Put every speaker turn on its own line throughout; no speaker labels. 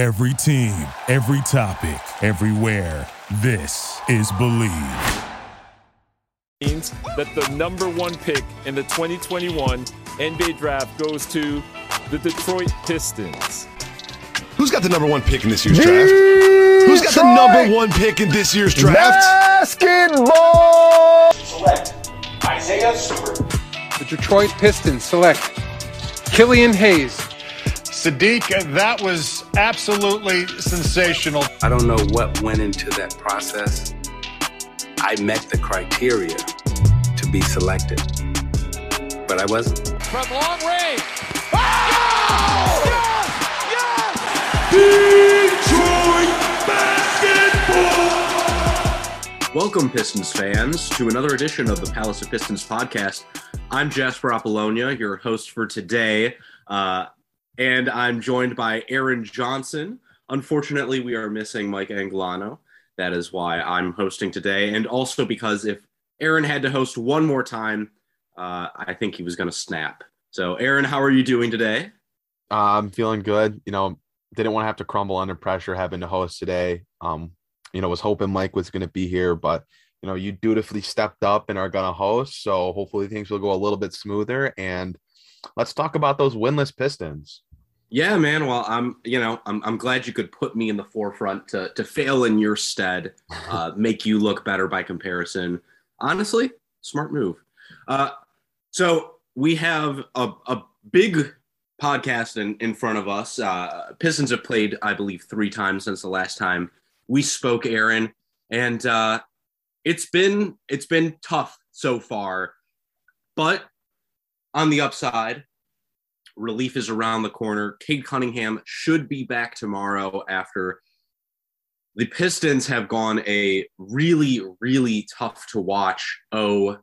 Every team, every topic, everywhere. This is Bleav.
Means that the number one pick in the 2021 NBA draft goes to the Detroit Pistons.
Who's got the number one pick in this year's draft? Who's got the number one pick in this year's draft?
Basketball.
Select Isaiah Stewart.
The Detroit Pistons select Killian Hayes.
Saddiq, that was absolutely sensational.
I don't know what went into that process. I met the criteria to be selected, but I wasn't.
From long range. Yes! Ding!
Basket for Welcome, Pistons fans, to another edition of the Palace of Pistons podcast. I'm Jasper Apollonia, your host for today, uh, and I'm joined by Aaron Johnson. Unfortunately, we are missing Mike Anglano. That is why I'm hosting today, and also because if Aaron had to host one more time, uh, I think he was going to snap. So, Aaron, how are you doing today?
Uh, I'm feeling good. You know, didn't want to have to crumble under pressure having to host today. Um, you know, was hoping Mike was going to be here, but you know, you dutifully stepped up and are going to host. So hopefully things will go a little bit smoother. And let's talk about those winless Pistons.
Yeah, man. Well, I'm, you know, I'm, I'm glad you could put me in the forefront to, to fail in your stead, uh, make you look better by comparison. Honestly, smart move. Uh, so we have a, a big podcast in, in front of us. Uh, Pistons have played, I believe, three times since the last time we spoke, Aaron, and uh, it's been it's been tough so far, but on the upside, relief is around the corner. Cade Cunningham should be back tomorrow after the Pistons have gone a really, really tough to watch 0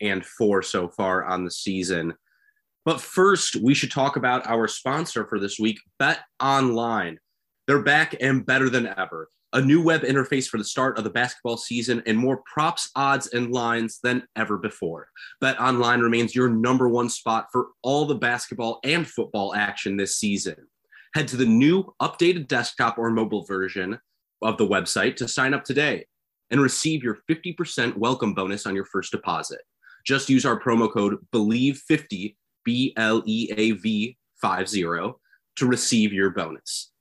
and 4 so far on the season. But first, we should talk about our sponsor for this week, Bet Online. They're back and better than ever a new web interface for the start of the basketball season, and more props, odds, and lines than ever before. Bet Online remains your number one spot for all the basketball and football action this season. Head to the new updated desktop or mobile version of the website to sign up today and receive your 50% welcome bonus on your first deposit. Just use our promo code BLEAV50, B L E A V 50, to receive your bonus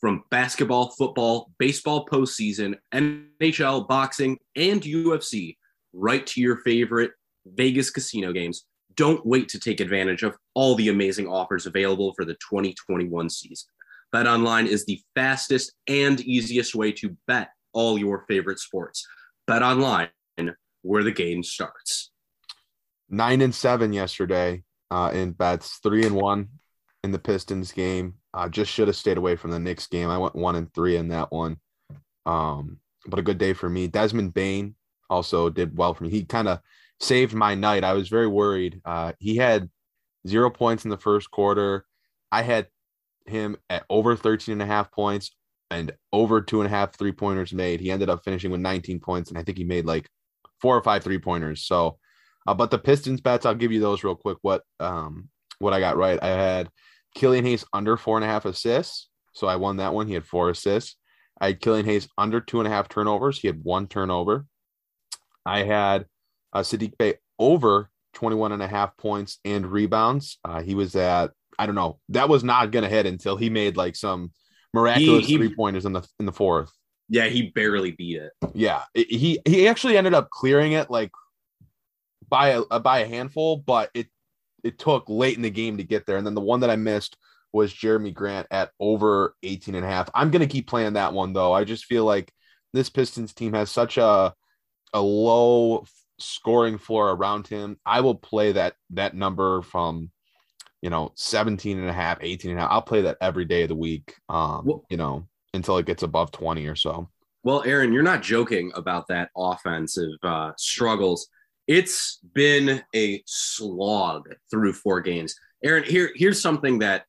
from basketball, football, baseball postseason, NHL, boxing, and UFC, right to your favorite Vegas casino games. Don't wait to take advantage of all the amazing offers available for the 2021 season. Bet online is the fastest and easiest way to bet all your favorite sports. Bet online, where the game starts.
Nine and seven yesterday uh, in bets, three and one in the Pistons game. I just should have stayed away from the Knicks game. I went one and three in that one. Um, but a good day for me. Desmond Bane also did well for me. He kind of saved my night. I was very worried. Uh, he had zero points in the first quarter. I had him at over 13 and a half points and over two and a half three pointers made. He ended up finishing with 19 points, and I think he made like four or five three pointers. So, uh, but the Pistons bets, I'll give you those real quick. What um what I got right? I had Killian Hayes under four and a half assists. So I won that one. He had four assists. I had Killian Hayes under two and a half turnovers. He had one turnover. I had uh, Saddiq Bey over 21 and a half points and rebounds. Uh, he was at, I don't know, that was not going to hit until he made like some miraculous he, he, three pointers in the in the fourth.
Yeah, he barely beat it.
Yeah, he he actually ended up clearing it like by a by a handful, but it it took late in the game to get there. And then the one that I missed was Jerami Grant at over 18 and a half. I'm going to keep playing that one though. I just feel like this Pistons team has such a a low scoring floor around him. I will play that that number from you know 17 and a half, 18 and a half. I'll play that every day of the week. Um, well, you know, until it gets above 20 or so.
Well, Aaron, you're not joking about that offensive uh, struggles it's been a slog through four games. Aaron, here here's something that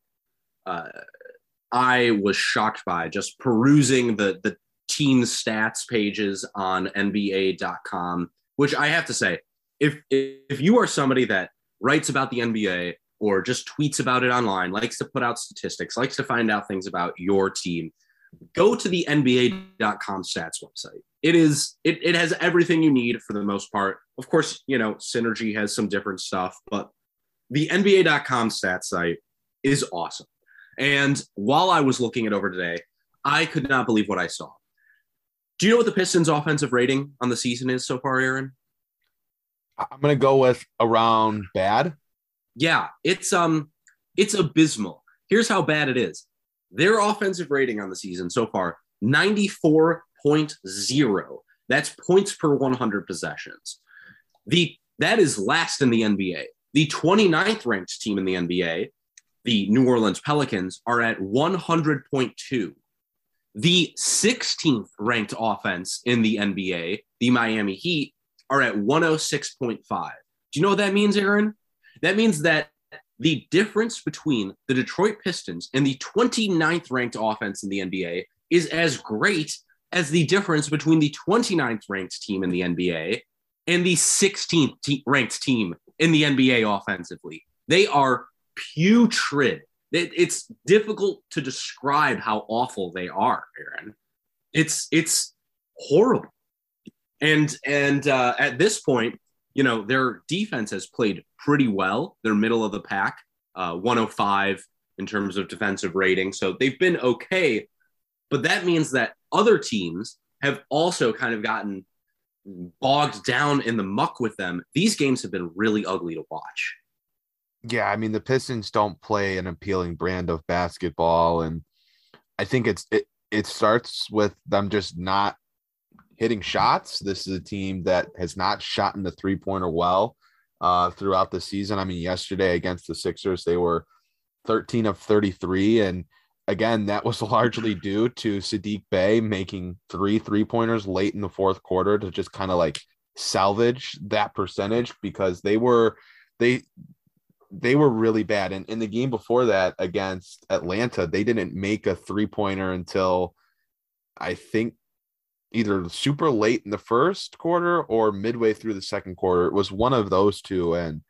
uh, I was shocked by just perusing the the team stats pages on NBA.com. Which I have to say, if if you are somebody that writes about the NBA or just tweets about it online, likes to put out statistics, likes to find out things about your team, go to the NBA.com stats website. It is it, it has everything you need for the most part. Of course, you know, Synergy has some different stuff, but the NBA.com stats site is awesome. And while I was looking it over today, I could not believe what I saw. Do you know what the Pistons' offensive rating on the season is so far, Aaron?
I'm gonna go with around bad.
Yeah, it's um it's abysmal. Here's how bad it is. Their offensive rating on the season so far 94.0. That's points per 100 possessions. The that is last in the NBA. The 29th ranked team in the NBA, the New Orleans Pelicans, are at 100.2. The 16th ranked offense in the NBA, the Miami Heat, are at 106.5. Do you know what that means, Aaron? That means that the difference between the Detroit Pistons and the 29th ranked offense in the NBA is as great as the difference between the 29th ranked team in the NBA and the 16th te- ranked team in the NBA offensively. They are putrid. It, it's difficult to describe how awful they are, Aaron. It's it's horrible. And and uh, at this point, you know, their defense has played pretty well. They're middle of the pack, uh, 105 in terms of defensive rating. So they've been okay. But that means that other teams have also kind of gotten bogged down in the muck with them. These games have been really ugly to watch.
Yeah, I mean the Pistons don't play an appealing brand of basketball, and I think it's it it starts with them just not hitting shots. This is a team that has not shot in the three pointer well uh, throughout the season. I mean, yesterday against the Sixers, they were 13 of 33. And again, that was largely due to Saddiq Bey making three three pointers late in the fourth quarter to just kind of like salvage that percentage because they were, they, they were really bad. And in the game before that against Atlanta, they didn't make a three pointer until I think either super late in the first quarter or midway through the second quarter. It was one of those two. And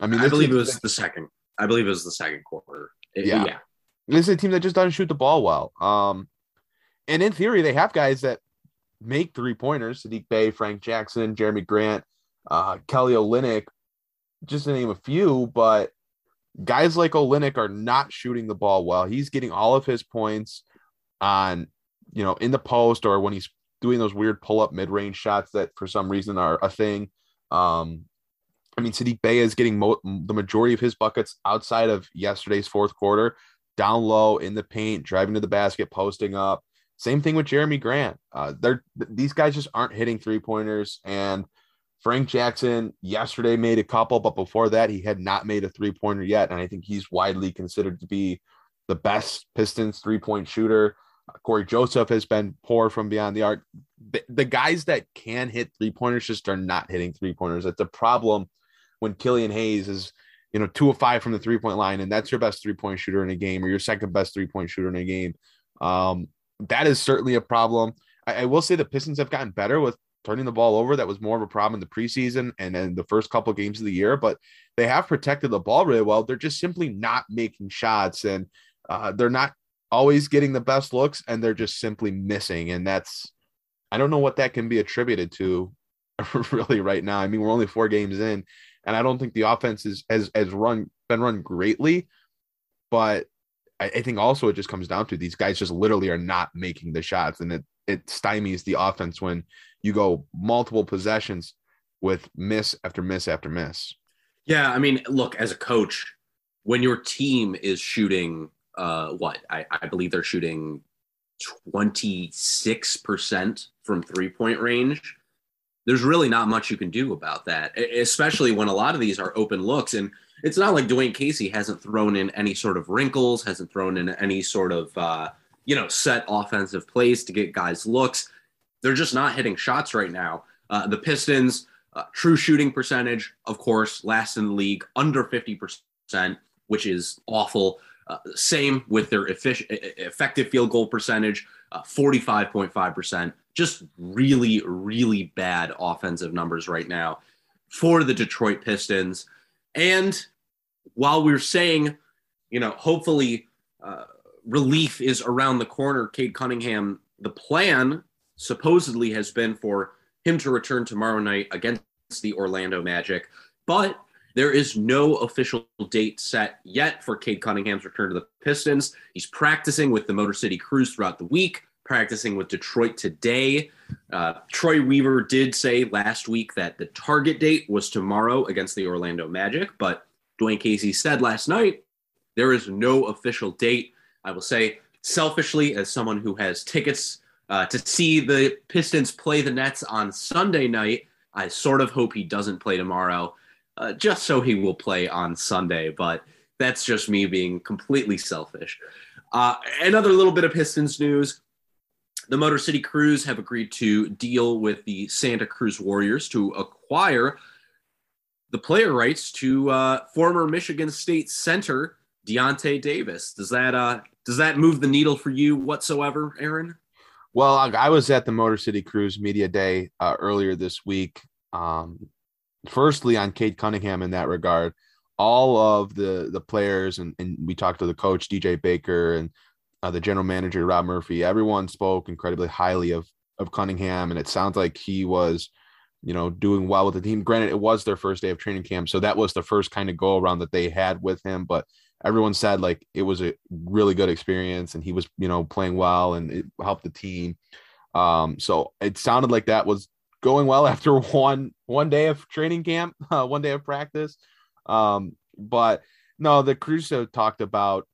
I mean,
I believe it was the second. I believe it was the second quarter. It, yeah. yeah.
This is a team that just doesn't shoot the ball well. Um, and in theory, they have guys that make three pointers Saddiq Bey, Frank Jackson, Jerami Grant, uh, Kelly Olynyk, just to name a few. But guys like Olynyk are not shooting the ball well. He's getting all of his points on, you know, in the post or when he's doing those weird pull up mid range shots that for some reason are a thing. Um, I mean, Saddiq Bey is getting mo- the majority of his buckets outside of yesterday's fourth quarter, down low in the paint, driving to the basket, posting up. Same thing with Jerami Grant. Uh, they're these guys just aren't hitting three pointers. And Frank Jackson yesterday made a couple, but before that, he had not made a three pointer yet. And I think he's widely considered to be the best Pistons three point shooter. Cory Joseph has been poor from beyond the arc. The, the guys that can hit three pointers just are not hitting three pointers. It's a problem when Killian Hayes is, you know, two of five from the three point line, and that's your best three point shooter in a game, or your second best three point shooter in a game. Um, that is certainly a problem. I, I, will say the Pistons have gotten better with turning the ball over. That was more of a problem in the preseason and then the first couple of games of the year, but they have protected the ball really well. They're just simply not making shots, and uh, they're not always getting the best looks and they're just simply missing. And that's, I don't know what that can be attributed to really right now. I mean, we're only four games in, and I don't think the offense is, has, has run, been run greatly, but I, I think also it just comes down to these guys just literally are not making the shots and it, it stymies the offense when you go multiple possessions with miss after miss after miss.
Yeah. I mean, look, as a coach, when your team is shooting uh, what I, I believe they're shooting 26% from three point range. There's really not much you can do about that, especially when a lot of these are open looks. And it's not like Dwane Casey hasn't thrown in any sort of wrinkles, hasn't thrown in any sort of, uh, you know, set offensive plays to get guys looks. They're just not hitting shots right now. Uh, the Pistons, uh, true shooting percentage, of course, last in the league, under 50%, which is awful. Uh, same with their efficient, effective field goal percentage, uh, 45.5%. Just really, really bad offensive numbers right now for the Detroit Pistons. And while we're saying, you know, hopefully uh, relief is around the corner, Cade Cunningham, the plan supposedly has been for him to return tomorrow night against the Orlando Magic. But there is no official date set yet for Cade Cunningham's return to the Pistons. He's practicing with the Motor City Cruise throughout the week, practicing with Detroit today. Uh, Troy Weaver did say last week that the target date was tomorrow against the Orlando Magic, but Dwane Casey said last night there is no official date. I will say, selfishly, as someone who has tickets uh, to see the Pistons play the Nets on Sunday night, I sort of hope he doesn't play tomorrow uh, just so he will play on Sunday. But that's just me being completely selfish. Uh, another little bit of Pistons news. The Motor City Cruise have agreed to deal with the Santa Cruz Warriors to acquire the player rights to uh, former Michigan State center Deyonta Davis. Does that uh, does that move the needle for you whatsoever, Aaron?
Well, I was at the Motor City Cruise Media Day uh, earlier this week. Um, firstly on Cade Cunningham in that regard. All of the the players and, and we talked to the coach DJ Bakker and uh, the general manager Rob Murphy. Everyone spoke incredibly highly of of Cunningham, and it sounds like he was, you know, doing well with the team. Granted, it was their first day of training camp, so that was the first kind of go around that they had with him. But everyone said like it was a really good experience, and he was, you know, playing well, and it helped the team. Um, so it sounded like that was going well after one one day of training camp, uh, one day of practice. Um, but no, the Cruise talked about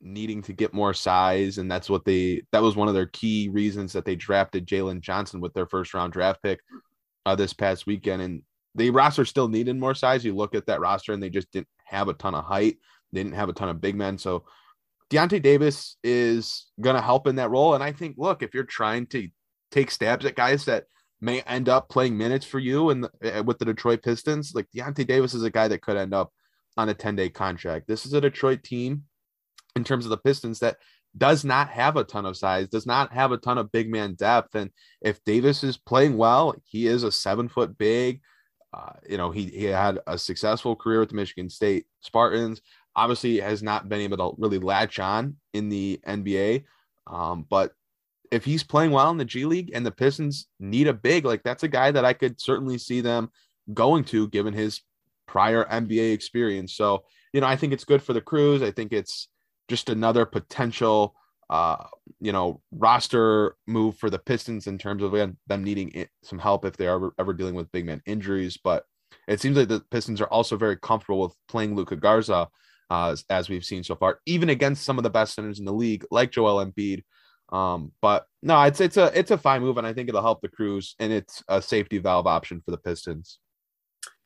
needing to get more size, and that's what they that was one of their key reasons that they drafted Jalen Johnson with their first round draft pick uh, this past weekend. And the roster still needed more size. You look at that roster, and they just didn't have a ton of height. They didn't have a ton of big men. So Deyonta Davis is going to help in that role. And I think, look, if you're trying to take stabs at guys that may end up playing minutes for you and uh, with the Detroit Pistons. Like Deyonta Davis is a guy that could end up on a 10 day contract. This is a Detroit team in terms of the Pistons that does not have a ton of size, does not have a ton of big man depth. And if Davis is playing well, he is a seven foot big. Uh, you know, he, he had a successful career with the Michigan State Spartans. Obviously, has not been able to really latch on in the NBA. Um, but if he's playing well in the G League and the Pistons need a big, like that's a guy that I could certainly see them going to given his prior NBA experience. So, you know, I think it's good for the Cruise. I think it's just another potential uh, you know, roster move for the Pistons in terms of them needing some help if they're ever, ever dealing with big man injuries. But it seems like the Pistons are also very comfortable with playing Luka Garza, uh, as, as we've seen so far, even against some of the best centers in the league, like Joel Embiid, um, but no, it's it's a it's a fine move, and I think it'll help the Cruise, and it's a safety valve option for the Pistons.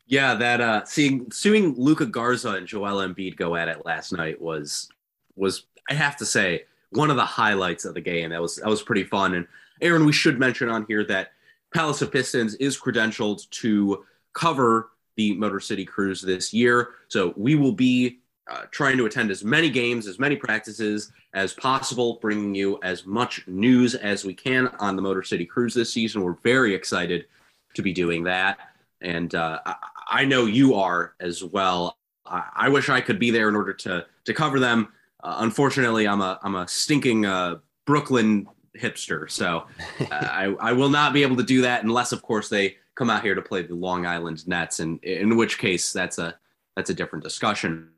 Yeah, that uh, seeing seeing Luka Garza and Joel Embiid go at it last night was was I have to say one of the highlights of the game. That was that was pretty fun. And Aaron, we should mention on here that Palace of Pistons is credentialed to cover the Motor City Cruise this year, so we will be uh, trying to attend as many games, as many practices as possible, bringing you as much news as we can on the Motor City Cruise this season. We're very excited to be doing that. And uh, I, I, know you are as well. I, I, wish I could be there in order to, to cover them. Uh, unfortunately, I'm a, I'm a stinking uh, Brooklyn hipster. So uh, I, I will not be able to do that unless, of course, they come out here to play the Long Island Nets. And in which case, that's a, that's a different discussion.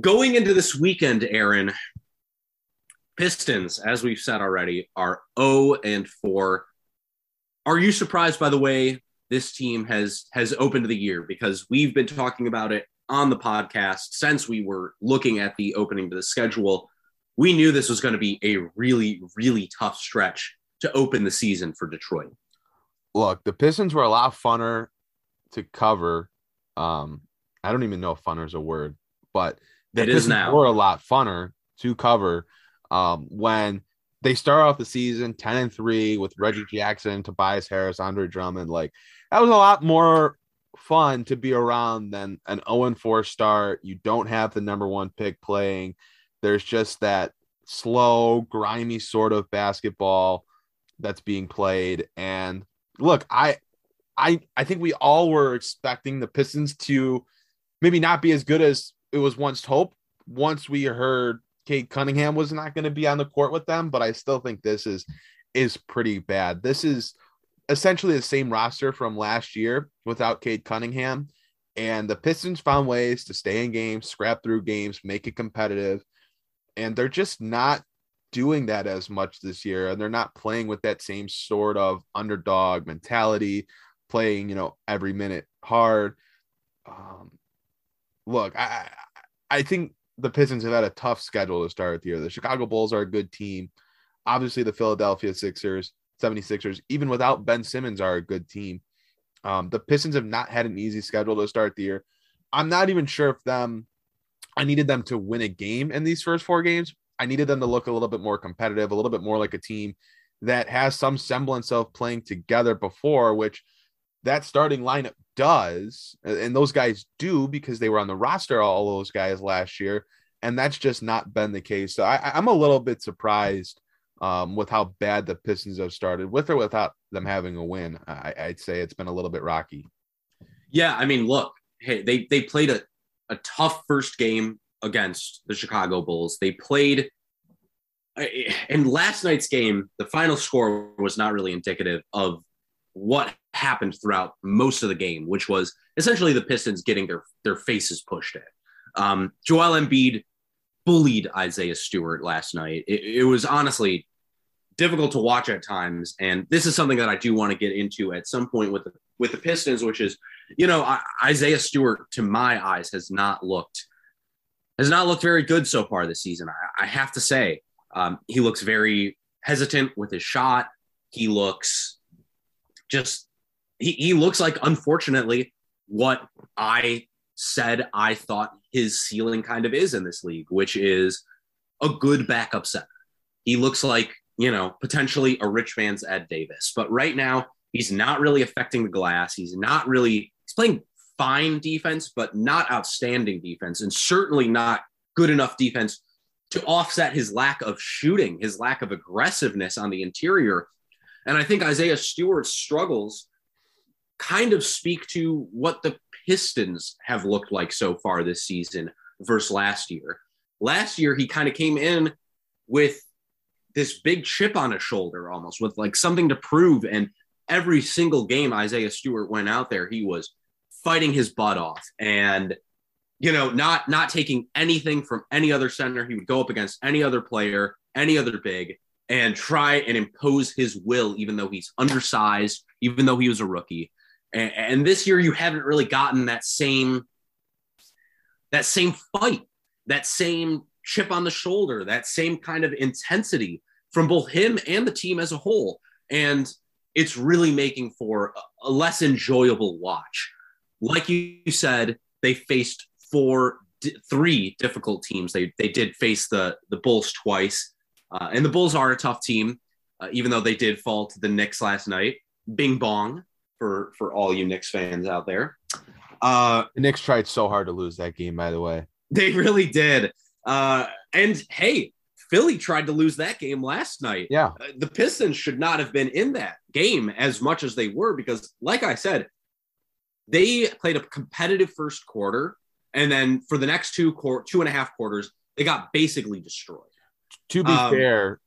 Going into this weekend, Aaron, Pistons, as we've said already, are 0 and 4. Are you surprised by the way this team has has opened the year? Because we've been talking about it on the podcast since we were looking at the opening to the schedule. We knew this was going to be a really, really tough stretch to open the season for Detroit.
Look, the Pistons were a lot funner to cover. Um, I don't even know if funner is a word, but
it Pistons now.
were a lot funner to cover um, when they start off the season 10 and 3 with Reggie Jackson, Tobias Harris, Andre Drummond. Like that was a lot more fun to be around than an 0 and 4 start. You don't have the number one pick playing. There's just that slow, grimy sort of basketball that's being played. And look, I I I think we all were expecting the Pistons to maybe not be as good as it was once hope. Once we heard Cade Cunningham was not going to be on the court with them, but I still think this is is pretty bad. This is essentially the same roster from last year without Cade Cunningham. And the Pistons found ways to stay in games, scrap through games, make it competitive. And they're just not doing that as much this year. And they're not playing with that same sort of underdog mentality, playing, you know, every minute hard. Um, look, I I think the Pistons have had a tough schedule to start the year. The Chicago Bulls are a good team. Obviously, the Philadelphia Sixers, 76ers, even without Ben Simmons, are a good team. Um, the Pistons have not had an easy schedule to start the year. I'm not even sure if them I needed them to win a game in these first four games. I needed them to look a little bit more competitive, a little bit more like a team that has some semblance of playing together before, which that starting lineup does. And those guys do because they were on the roster, all those guys last year. And that's just not been the case. So I, I'm a little bit surprised um, with how bad the Pistons have started, with or without them having a win. I, I'd say it's been a little bit rocky.
Yeah, I mean, look, hey, they they played a, a tough first game against the Chicago Bulls. They played in last night's game, the final score was not really indicative of what happened throughout most of the game, which was essentially the Pistons getting their their faces pushed in. Um, Joel Embiid bullied Isaiah Stewart last night. It, it was honestly difficult to watch at times, and this is something that I do want to get into at some point with the with the Pistons, which is, you know, I, Isaiah Stewart, to my eyes, has not looked has not looked very good so far this season. I, I have to say, um, he looks very hesitant with his shot. He looks just he, he looks like unfortunately what I said I thought his ceiling kind of is in this league, which is a good backup center. He looks like, you know, potentially a rich man's Ed Davis. But right now, he's not really affecting the glass. He's not really, he's playing fine defense, but not outstanding defense, and certainly not good enough defense to offset his lack of shooting, his lack of aggressiveness on the interior. And I think Isaiah Stewart's struggles kind of speak to what the Pistons have looked like so far this season versus last year. Last year, he kind of came in with this big chip on his shoulder almost with like something to prove. And every single game Isaiah Stewart went out there, he was fighting his butt off and you know not not taking anything from any other center he would go up against any other player any other big and try and impose his will even though he's undersized even though he was a rookie and, and this year you haven't really gotten that same that same fight, that same chip on the shoulder, that same kind of intensity from both him and the team as a whole. And it's really making for a less enjoyable watch. Like you said, they faced four, three difficult teams. They they did face the the Bulls twice, uh, and the Bulls are a tough team, uh, even though they did fall to the Knicks last night. Bing bong for for all you Knicks fans out there. Uh,
the Knicks tried so hard to lose that game, by the way.
They really did. Uh, and hey, Philly tried to lose that game last night.
Yeah.
Uh, the Pistons should not have been in that game as much as they were because, like I said, they played a competitive first quarter. And then for the next two, quor- two and a half quarters, they got basically destroyed.
To be um, fair,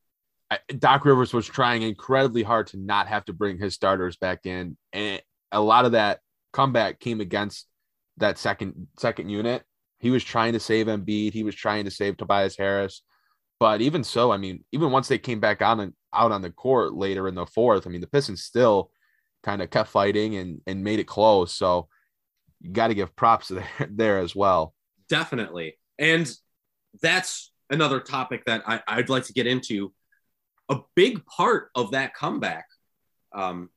Doc Rivers was trying incredibly hard to not have to bring his starters back in, and a lot of that comeback came against that second second unit. He was trying to save Embiid, he was trying to save Tobias Harris, but even so, I mean, even once they came back on and out on the court later in the fourth, I mean, the Pistons still kind of kept fighting and and made it close. So you got to give props there there as well.
Definitely, and that's another topic that I, I'd like to get into a big part of that comeback, um,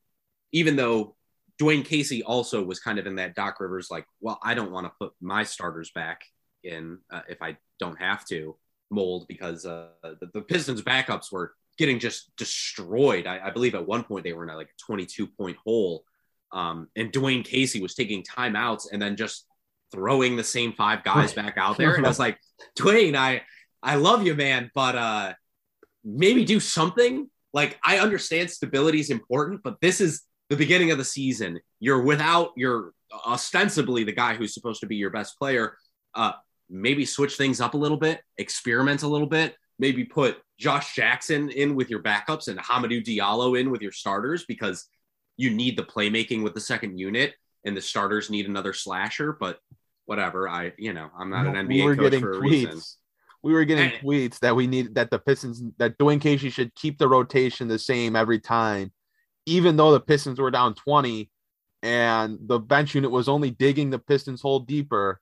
even though Dwane Casey also was kind of in that Doc Rivers, like, well, I don't want to put my starters back in uh, if I don't have to mold because uh, the, the, Pistons backups were getting just destroyed. I, I, believe at one point they were in a, like a 22 point hole. Um, and Dwane Casey was taking timeouts and then just throwing the same five guys back out there. And I was like, Dwane, I, I love you, man, but uh, maybe do something. Like I understand stability is important, but this is the beginning of the season, you're without your ostensibly the guy who's supposed to be your best player. Uh, maybe switch things up a little bit, experiment a little bit, maybe put Josh Jackson in with your backups and Hamidou Diallo in with your starters because you need the playmaking with the second unit and the starters need another slasher. But whatever, I you know I'm not an NBA
we
coach
getting
for a
tweets.
reason.
We were getting
And-
tweets that we need that the Pistons that Dwane Casey should keep the rotation the same every time, even though the Pistons were down 20 and the bench unit was only digging the Pistons hole deeper.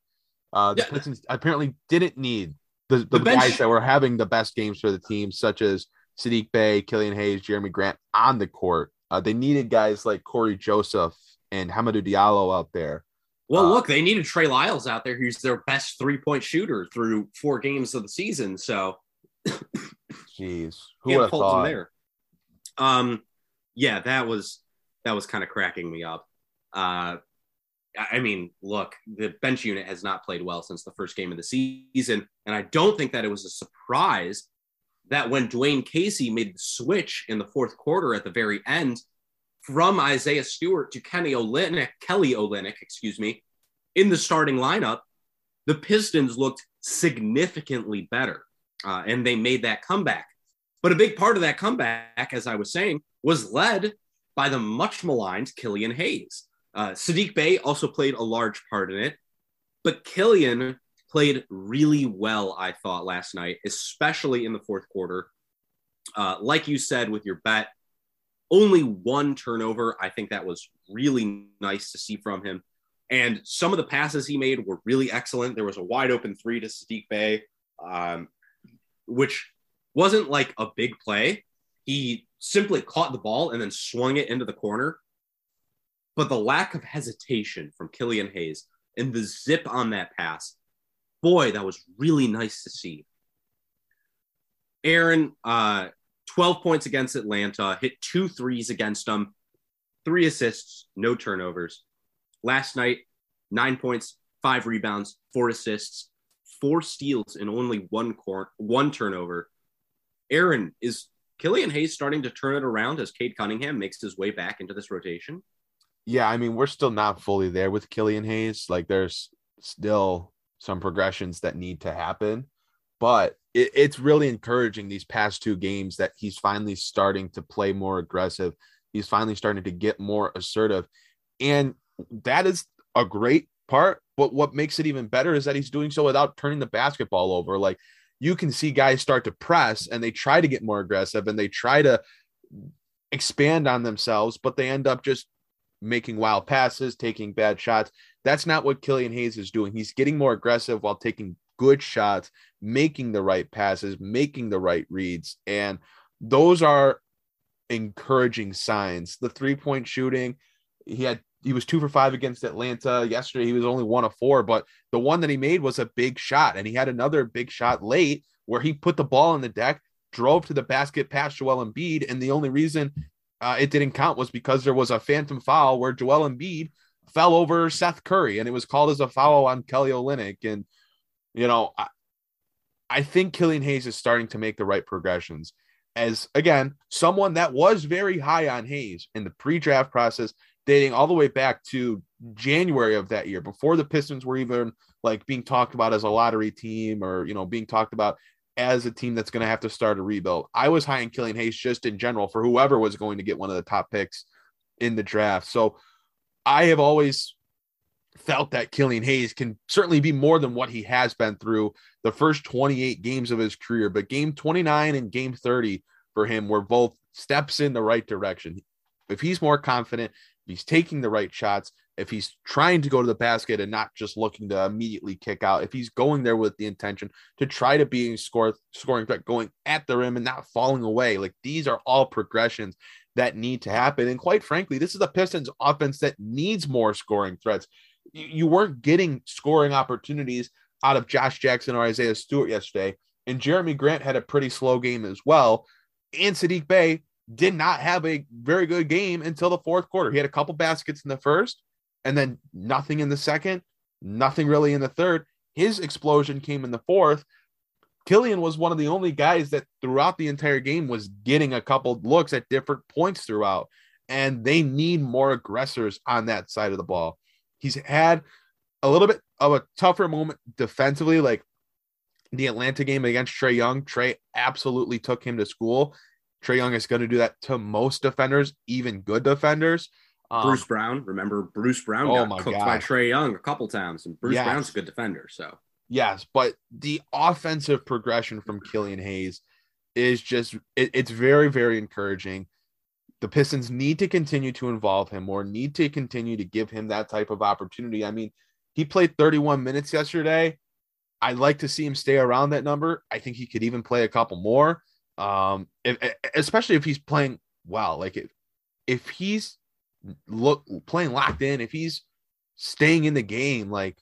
Uh, the
Yeah.
Pistons apparently didn't need the, the,
The bench-
guys that were having the best games for the team, such as Saddiq Bey, Killian Hayes, Jerami Grant on the court. Uh, they needed guys like Cory Joseph and Hamidou Diallo out there.
Well,
Uh,
look, they needed Trey Lyles out there, who's their best three point shooter through four games of the season. So
Jeez, who would have thought?
there. Um, yeah, that was that was kind of cracking me up. Uh, I mean, look, the bench unit has not played well since the first game of the season, and I don't think that it was a surprise that when Dwane Casey made the switch in the fourth quarter at the very end from Isaiah Stewart to Kenny Olynyk, Kelly Olynyk, excuse me, in the starting lineup, the Pistons looked significantly better, uh, and they made that comeback. But a big part of that comeback, as I was saying, was led by the much maligned Killian Hayes. Uh, Saddiq Bey also played a large part in it, but Killian played really well, I thought, last night, especially in the fourth quarter. Uh, like you said with your bet, only one turnover. I think that was really nice to see from him. And some of the passes he made were really excellent. There was a wide open three to Saddiq Bey, um, which wasn't like a big play. He simply caught the ball and then swung it into the corner. But the lack of hesitation from Killian Hayes and the zip on that pass, boy, that was really nice to see. Aaron, uh, 12 points against Atlanta, hit two threes against them, three assists, no turnovers. Last night, nine points, five rebounds, four assists, four steals, and only one cor- one turnover. Aaron, is Killian Hayes starting to turn it around as Cade Cunningham makes his way back into this rotation?
Yeah, I mean, we're still not fully there with Killian Hayes. Like, there's still some progressions that need to happen, but it, it's really encouraging these past two games that he's finally starting to play more aggressive. He's finally starting to get more assertive. And that is a great part. But what makes it even better is that he's doing so without turning the basketball over. Like, you can see guys start to press and they try to get more aggressive and they try to expand on themselves, but they end up just making wild passes, taking bad shots. That's not what Killian Hayes is doing. He's getting more aggressive while taking good shots, making the right passes, making the right reads. And those are encouraging signs. The three point shooting, he had he was two for five against Atlanta. Yesterday, he was only one of four, but the one that he made was a big shot. And he had another big shot late where he put the ball on the deck, drove to the basket past Joel Embiid. And the only reason uh, it didn't count was because there was a phantom foul where Joel Embiid fell over Seth Curry, and it was called as a foul on Kelly Olynyk. And you know, I, I think Killian Hayes is starting to make the right progressions. As again, someone that was very high on Hayes in the pre-draft process, dating all the way back to January of that year, before the Pistons were even like being talked about as a lottery team or you know being talked about as a team that's going to have to start a rebuild. I was high on Killian Hayes just in general for whoever was going to get one of the top picks in the draft. So I have always felt that Killian Hayes can certainly be more than what he has been through the first 28 games of his career, but game 29 and game 30 for him were both steps in the right direction. If he's more confident, if he's taking the right shots, if he's trying to go to the basket and not just looking to immediately kick out, if he's going there with the intention to try to be a score, scoring threat, going at the rim and not falling away, like these are all progressions that need to happen. And quite frankly, this is a Pistons offense that needs more scoring threats. You, weren't getting scoring opportunities out of Josh Jackson or Isaiah Stewart yesterday. And Jerami Grant had a pretty slow game as well. And Saddiq Bey did not have a very good game until the fourth quarter. He had a couple baskets in the first and then nothing in the second, nothing really in the third. His explosion came in the fourth. Killian was one of the only guys that throughout the entire game was getting a couple looks at different points throughout. and they need more aggressors on that side of the ball. He's had a little bit of a tougher moment defensively, like the Atlanta game against Trae Young. Trae absolutely took him to school. Trae Young is going to do that to most defenders, even good defenders.
Um, Bruce Brown, remember Bruce Brown
oh
got cooked by Trae Young a couple times, and Bruce
yes.
Brown's a good defender. So
yes, but the offensive progression from Killian Hayes is just it, it's very very encouraging. The Pistons need to continue to involve him more, need to continue to give him that type of opportunity. I mean, he played 31 minutes yesterday. I'd like to see him stay around that number. I think he could even play a couple more. Um, if, especially if he's playing well, like if if he's look playing locked in, if he's staying in the game, like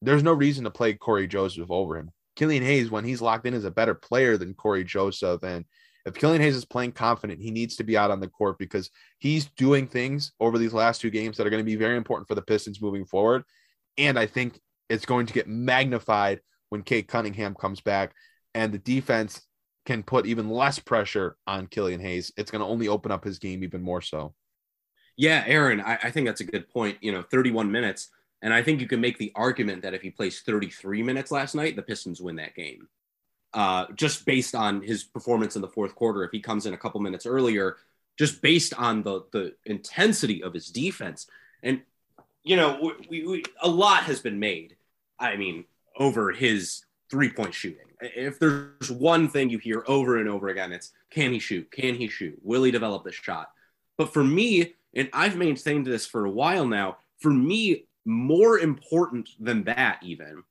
there's no reason to play Cory Joseph over him. Killian Hayes, when he's locked in, is a better player than Cory Joseph. And if Killian Hayes is playing confident, he needs to be out on the court because he's doing things over these last two games that are going to be very important for the Pistons moving forward. And I think it's going to get magnified when Cade Cunningham comes back and the defense can put even less pressure on Killian Hayes. It's going to only open up his game even more so.
Yeah, Aaron, I, I think that's a good point. You know, 31 minutes. And I think you can make the argument that if he plays 33 minutes last night, the Pistons win that game. Uh, just based on his performance in the fourth quarter, if he comes in a couple minutes earlier, just based on the the intensity of his defense. And you know, we, we, a lot has been made. I mean, over his three point shooting. If there's one thing you hear over and over again, it's can he shoot? Can he shoot? Will he develop this shot? But for me, and I've maintained this for a while now, for me, more important than that, even,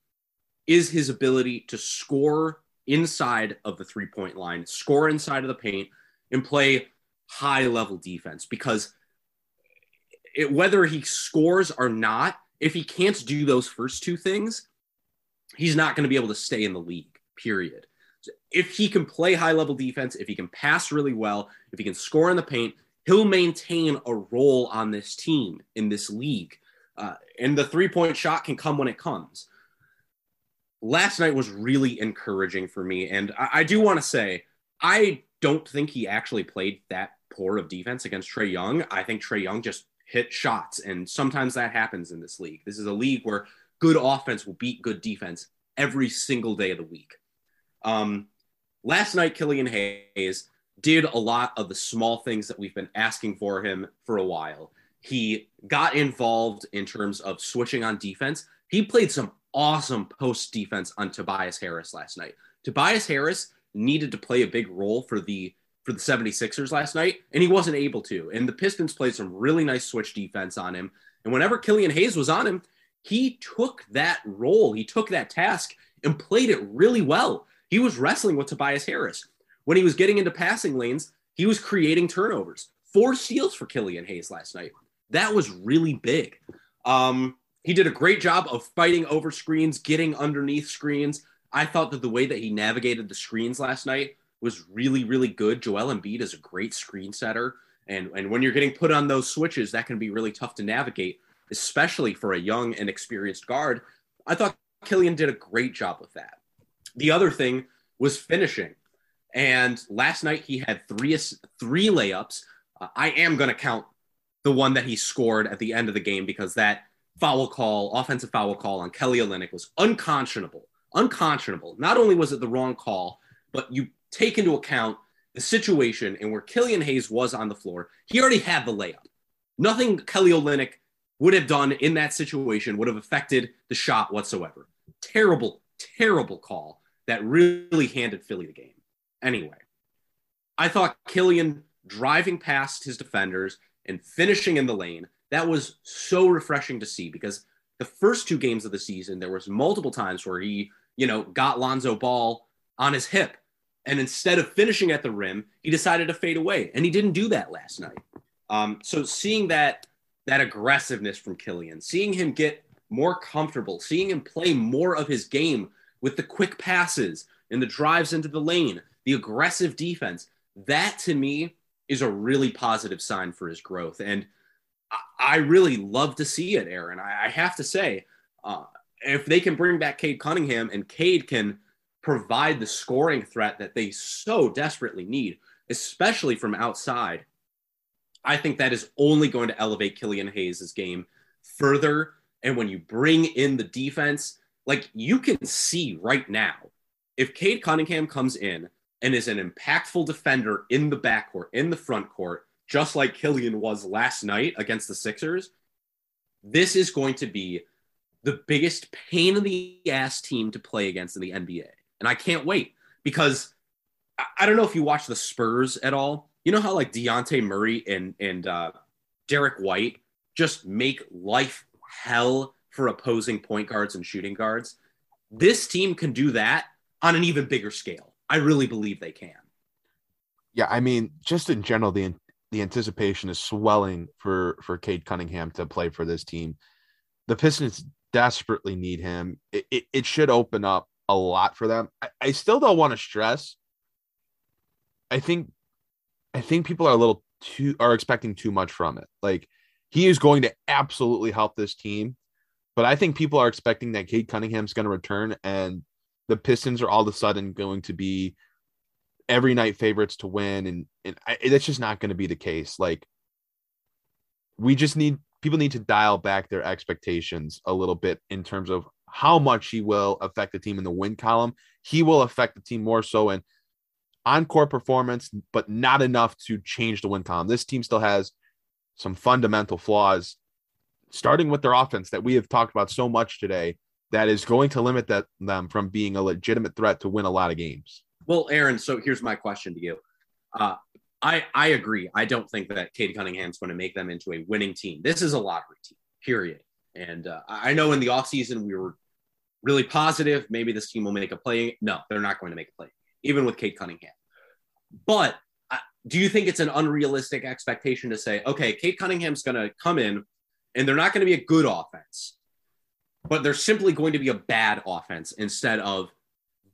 is his ability to score inside of the three point line, score inside of the paint, and play high level defense. Because it, whether he scores or not, if he can't do those first two things, he's not going to be able to stay in the league, period. So if he can play high level defense, if he can pass really well, if he can score in the paint, he'll maintain a role on this team in this league. Uh, and the three point shot can come when it comes. Last night was really encouraging for me. And I, I do want to say, I don't think he actually played that poor of defense against Trae Young. I think Trae Young just hit shots. And sometimes that happens in this league. This is a league where good offense will beat good defense every single day of the week. Um, last night, Killian Hayes did a lot of the small things that we've been asking for him for a while. He got involved in terms of switching on defense. He played some awesome post defense on Tobias Harris last night. Tobias Harris needed to play a big role for the for the 76ers last night, and he wasn't able to. And the Pistons played some really nice switch defense on him. And whenever Killian Hayes was on him, he took that role, he took that task and played it really well. He was wrestling with Tobias Harris. When he was getting into passing lanes, he was creating turnovers. Four steals for Killian Hayes last night. That was really big. Um, he did a great job of fighting over screens, getting underneath screens. I thought that the way that he navigated the screens last night was really, really good. Joel Embiid is a great screen setter. And, and when you're getting put on those switches, that can be really tough to navigate, especially for a young and experienced guard. I thought Killian did a great job with that. The other thing was finishing. And last night he had three three layups. Uh, I am going to count the one that he scored at the end of the game because that foul call, offensive foul call on Kelly Olynyk was unconscionable. Unconscionable. Not only was it the wrong call, but you take into account the situation and where Killian Hayes was on the floor. He already had the layup. Nothing Kelly Olynyk would have done in that situation would have affected the shot whatsoever. Terrible, terrible call that really handed Philly the game. Anyway, I thought Killian driving past his defenders and finishing in the lane, that was so refreshing to see because the first two games of the season, there was multiple times where he, you know, got Lonzo Ball on his hip. And instead of finishing at the rim, he decided to fade away. And he didn't do that last night. Um, so seeing that that aggressiveness from Killian, seeing him get more comfortable, seeing him play more of his game with the quick passes and the drives into the lane, the aggressive defense, that to me is a really positive sign for his growth. And I really love to see it, Aaron. I have to say, uh, if they can bring back Cade Cunningham and Cade can provide the scoring threat that they so desperately need, especially from outside, I think that is only going to elevate Killian Hayes' game further. And when you bring in the defense, like you can see right now, if Cade Cunningham comes in and is an impactful defender in the backcourt, in the front court, just like Killian was last night against the Sixers, this is going to be the biggest pain in the ass team to play against in the NBA. And I can't wait because I, I don't know if you watch the Spurs at all. You know how like Dejounte Murray and and uh, Derek White just make life hell for opposing point guards and shooting guards. This team can do that on an even bigger scale. I really believe they can.
Yeah, I mean, just in general, the the anticipation is swelling for for Cade Cunningham to play for this team. The Pistons desperately need him. It, it, it should open up a lot for them. I, I still don't want to stress. I think I think people are a little too are expecting too much from it. Like he is going to absolutely help this team, but I think people are expecting that Cade Cunningham's going to return and the Pistons are all of a sudden going to be every night favorites to win, and and I, that's just not going to be the case. Like we just need people need to dial back their expectations a little bit in terms of how much he will affect the team in the win column. He will affect the team more so in on-court performance, but not enough to change the win column. This team still has some fundamental flaws, starting with their offense that we have talked about so much today. That is going to limit that them from being a legitimate threat to win a lot of games.
Well, Aaron, so here's my question to you. Uh, I I agree. I don't think that Cade Cunningham's going to make them into a winning team. This is a lottery team, period. And uh, I know in the offseason we were really positive. Maybe this team will make a play. No, they're not going to make a play, even with Cade Cunningham. But uh, do you think it's an unrealistic expectation to say, okay, Cade Cunningham's going to come in and they're not going to be a good offense, but they're simply going to be a bad offense instead of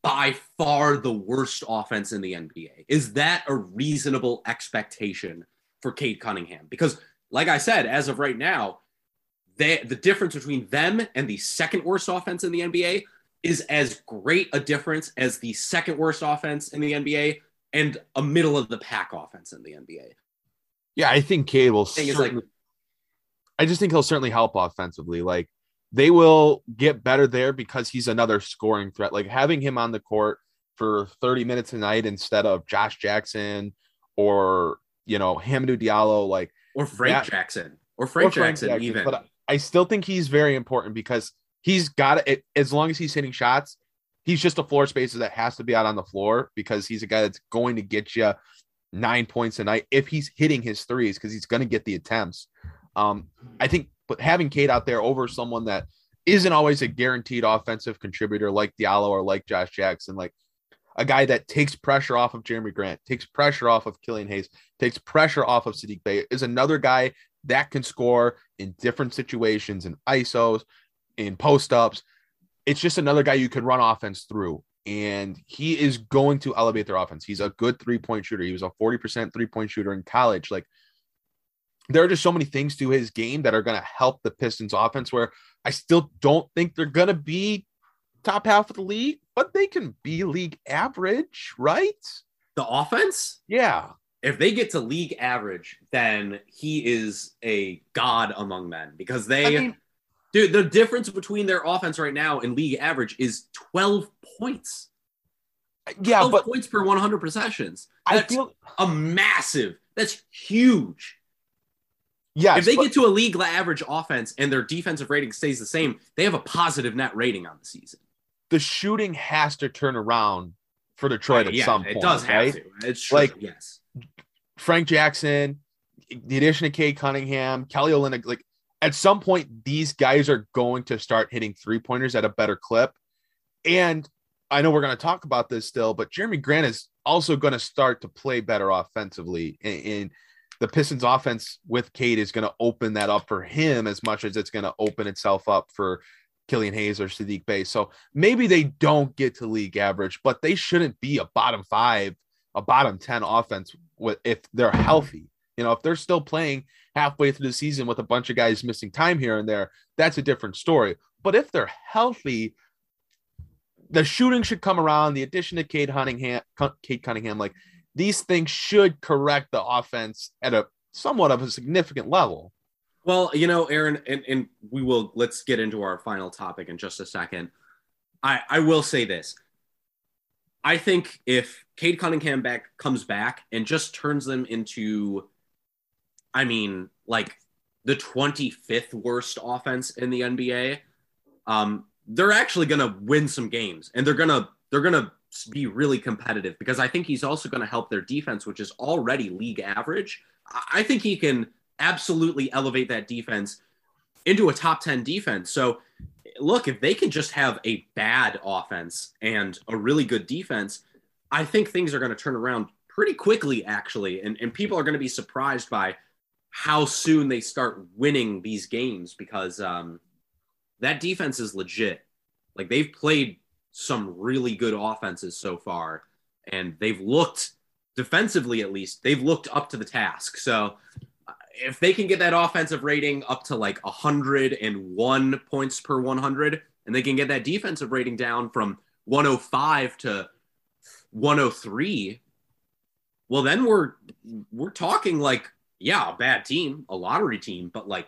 by far the worst offense in the NBA. Is that a reasonable expectation for Cade Cunningham? Because, like I said, as of right now, they, the difference between them and the second worst offense in the NBA is as great a difference as the second worst offense in the NBA and a middle of the pack offense in the NBA.
Yeah, I think Cade will. Certainly, like, I just think he'll certainly help offensively. Like they will get better there because he's another scoring threat. Like having him on the court for 30 minutes a night instead of Josh Jackson or you know Hamidou Diallo, like
or Frank that, Jackson or Frank, or Frank Jackson, Jackson, even.
But I still think he's very important because he's got it as long as he's hitting shots. He's just a floor spacer that has to be out on the floor because he's a guy that's going to get you nine points a night if he's hitting his threes because he's going to get the attempts. Um, I think but having Cade out there over someone that isn't always a guaranteed offensive contributor like Diallo or like Josh Jackson, like a guy that takes pressure off of Jerami Grant, takes pressure off of Killian Hayes, takes pressure off of Saddiq Bey, is another guy that can score in different situations, in ISOs, in post ups. It's just another guy you can run offense through. And he is going to elevate their offense. He's a good three point shooter. He was a 40% three point shooter in college. Like, there are just so many things to his game that are going to help the Pistons offense where I still don't think they're going to be top half of the league, but they can be league average, right?
The offense?
Yeah.
If they get to league average, then he is a god among men because they, I mean, dude, the difference between their offense right now and league average is 12 points.
Yeah, but
points per 100 possessions.
That's I feel
a massive, that's huge.
Yeah.
If they but, get to a league average offense and their defensive rating stays the same, they have a positive net rating on the season.
The shooting has to turn around for Detroit at
yeah,
some point.
It does have
right?
to. It's true.
like
yes.
Frank Jackson, the addition of Cade Cunningham, Kelly Olynyk, like at some point, these guys are going to start hitting three pointers at a better clip. And I know we're going to talk about this still, but Jerami Grant is also going to start to play better offensively. And, and the Pistons offense with Cade is going to open that up for him as much as it's going to open itself up for Killian Hayes or Saddiq Bey. So maybe they don't get to league average, but they shouldn't be a bottom five, a bottom 10 offense with, if they're healthy. You know, if they're still playing halfway through the season with a bunch of guys missing time here and there, that's a different story. But if they're healthy, the shooting should come around. The addition of Cade Cunningham, Cade Cunningham, like these things should correct the offense at a somewhat of a significant level.
Well, you know, Aaron, and, and we will let's get into our final topic in just a second. I, I will say this. I think if Cade Cunningham back comes back and just turns them into, I mean, like the 25th worst offense in the NBA, um, they're actually going to win some games and they're going to they're going to be really competitive because I think he's also going to help their defense, which is already league average. I think he can absolutely elevate that defense into a top 10 defense. So, look, if they can just have a bad offense and a really good defense, I think things are going to turn around pretty quickly, actually. And, and people are going to be surprised by how soon they start winning these games because um, that defense is legit. Like they've played some really good offenses so far, and they've looked defensively at least they've looked up to the task. So uh, if they can get that offensive rating up to like 101 points per 100, and they can get that defensive rating down from 105 to 103, well then we're we're talking like yeah, a bad team, a lottery team, but like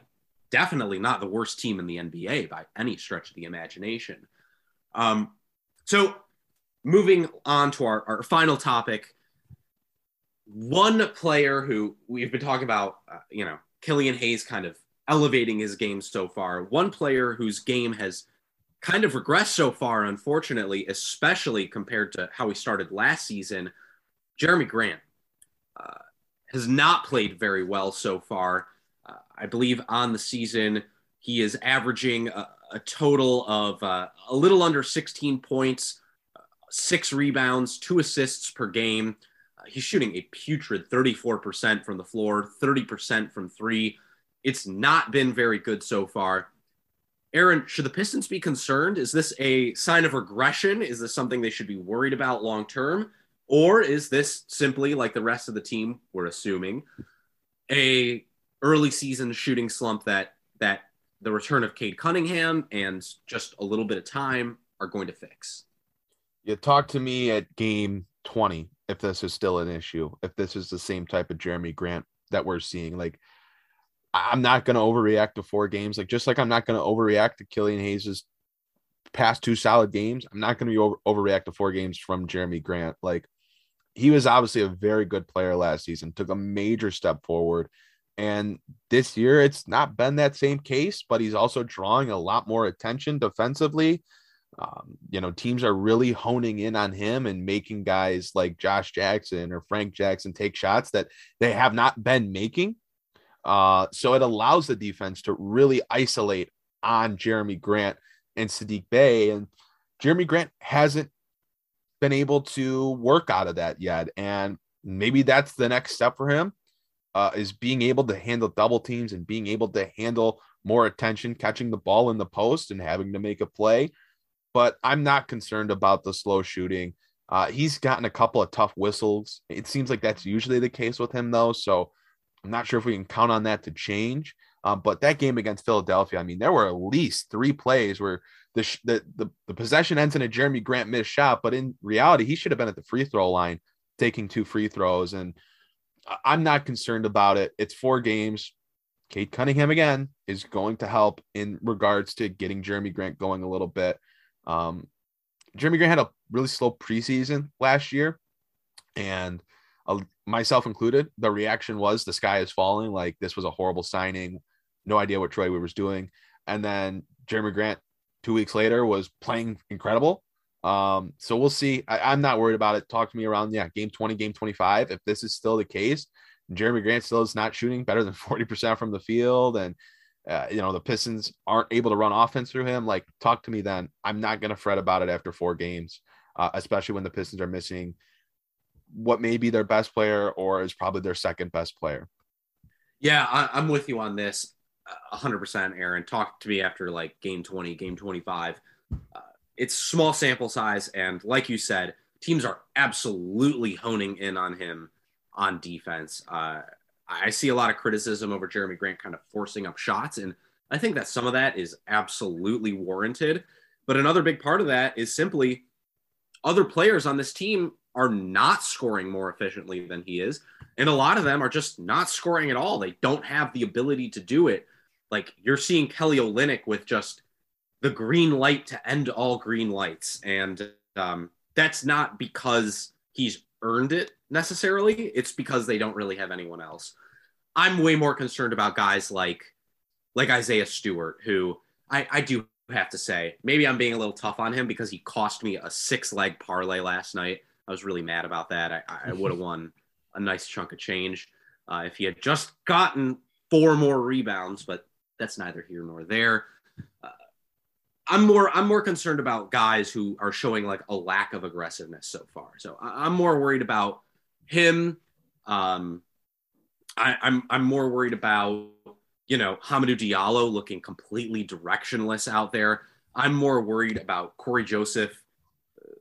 definitely not the worst team in the NBA by any stretch of the imagination. Um, so, moving on to our, our final topic, one player who we've been talking about, uh, you know, Killian Hayes kind of elevating his game so far, one player whose game has kind of regressed so far, unfortunately, especially compared to how he started last season, Jerami Grant. Uh, has not played very well so far. Uh, I believe on the season, he is averaging a, a total of uh, a little under 16 points, six rebounds, two assists per game. Uh, he's shooting a putrid 34% from the floor, 30% from three. It's not been very good so far. Aaron, should the Pistons be concerned? Is this a sign of regression? Is this something they should be worried about long term? Or is this simply like the rest of the team, we're assuming, a early season shooting slump that that the return of Cade Cunningham and just a little bit of time are going to fix?
You talk to me at game 20 if this is still an issue, if this is the same type of Jerami Grant that we're seeing. Like, I'm not going to overreact to four games. Like, just like I'm not going to overreact to Killian Hayes's past two solid games, I'm not going to be over, overreact to four games from Jerami Grant. Like, he was obviously a very good player last season, took a major step forward. And this year, it's not been that same case, but he's also drawing a lot more attention defensively. Um, you know, teams are really honing in on him and making guys like Josh Jackson or Frank Jackson take shots that they have not been making. Uh, so it allows the defense to really isolate on Jerami Grant and Saddiq Bey. And Jerami Grant hasn't been able to work out of that yet. And maybe that's the next step for him uh, is being able to handle double teams and being able to handle more attention, catching the ball in the post and having to make a play. But I'm not concerned about the slow shooting. Uh, he's gotten a couple of tough whistles. It seems like that's usually the case with him, though. So I'm not sure if we can count on that to change. Um, but that game against Philadelphia, I mean, there were at least three plays where the, the, the, the possession ends in a Jerami Grant missed shot, but in reality, he should have been at the free throw line taking two free throws. And I'm not concerned about it. It's four games. Cade Cunningham again is going to help in regards to getting Jerami Grant going a little bit. Um, Jerami Grant had a really slow preseason last year, and uh, myself included, the reaction was the sky is falling. Like this was a horrible signing. No idea what Troy was doing. And then Jerami Grant two weeks later was playing incredible. Um, so we'll see. I, am not worried about it. Talk to me around, yeah, game 20, game 25. If this is still the case, Jerami Grant still is not shooting better than 40% from the field, and uh, you know, the Pistons aren't able to run offense through him, like talk to me then. I'm not going to fret about it after four games, uh, especially when the Pistons are missing what may be their best player or is probably their second best player.
Yeah, I, I'm with you on this. 100% Aaron. Talk to me after like game 20, game 25. Uh, it's small sample size. And like you said, teams are absolutely honing in on him on defense. Uh, I see a lot of criticism over Jerami Grant kind of forcing up shots. And I think that some of that is absolutely warranted. But another big part of that is simply other players on this team are not scoring more efficiently than he is. And a lot of them are just not scoring at all. They don't have the ability to do it. Like you're seeing Kelly Olynyk with just the green light to end all green lights. And um, that's not because he's earned it necessarily. It's because they don't really have anyone else. I'm way more concerned about guys like like Isaiah Stewart, who I, I do have to say, maybe I'm being a little tough on him because he cost me a six leg parlay last night. I was really mad about that. I, I would have won a nice chunk of change uh, if he had just gotten four more rebounds, but that's neither here nor there. Uh, I'm more I'm more concerned about guys who are showing like a lack of aggressiveness so far. So I, am more worried about him. Um, I, I'm I'm more worried about you know Hamidou Diallo looking completely directionless out there. I'm more worried about Cory Joseph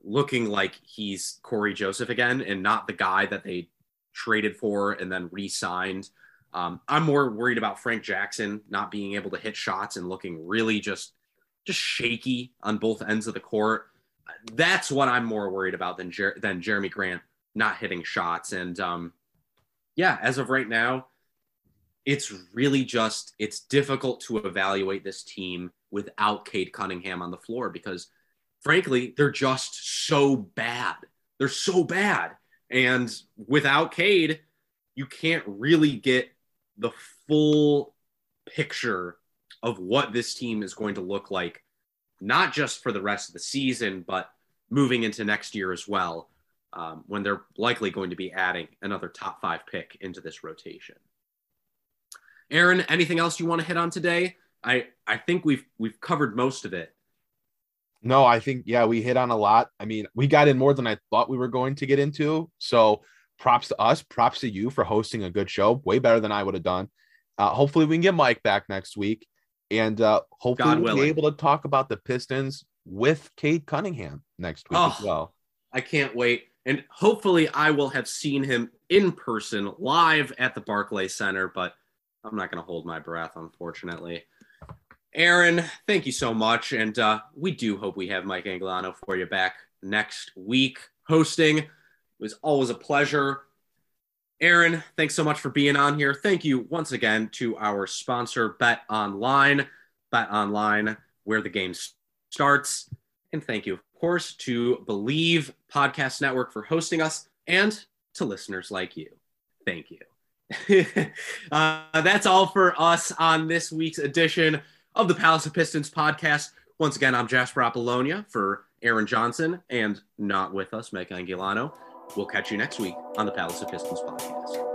looking like he's Cory Joseph again and not the guy that they traded for and then re-signed. Um, I'm more worried about Frank Jackson not being able to hit shots and looking really just just shaky on both ends of the court. That's what I'm more worried about than Jer- than Jerami Grant not hitting shots. And um, yeah, as of right now, it's really just it's difficult to evaluate this team without Cade Cunningham on the floor because frankly, they're just so bad. They're so bad. And without Cade, you can't really get the full picture of what this team is going to look like, not just for the rest of the season, but moving into next year as well, um, when they're likely going to be adding another top five pick into this rotation. Aaron, anything else you want to hit on today? I, I think we've we've covered most of it.
No, I think yeah, we hit on a lot. I mean, we got in more than I thought we were going to get into. So props to us, props to you for hosting a good show, way better than I would have done. Uh, hopefully, we can get Mike back next week, and uh, hopefully, we'll be able to talk about the Pistons with Cade Cunningham next week oh, as well.
I can't wait, and hopefully, I will have seen him in person live at the Barclays Center. But I'm not going to hold my breath, unfortunately. Aaron, thank you so much. And uh, we do hope we have Mike Anglano for you back next week hosting. It was always a pleasure. Aaron, thanks so much for being on here. Thank you once again to our sponsor, Bet Online, Bet Online, where the game starts. And thank you, of course, to Bleav Podcast Network for hosting us and to listeners like you. Thank you. uh, that's all for us on this week's edition of the Palace of Pistons podcast. Once again, I'm Jasper Apollonia for Aaron Johnson and not with us, Mike Angilano. We'll catch you next week on the Palace of Pistons podcast.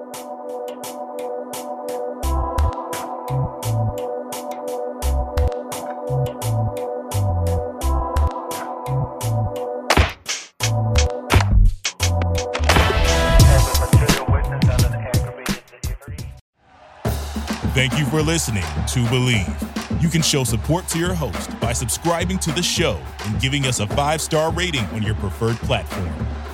Thank you for listening to Bleav. You can show support to your host by subscribing to the show and giving us a five star rating on your preferred platform.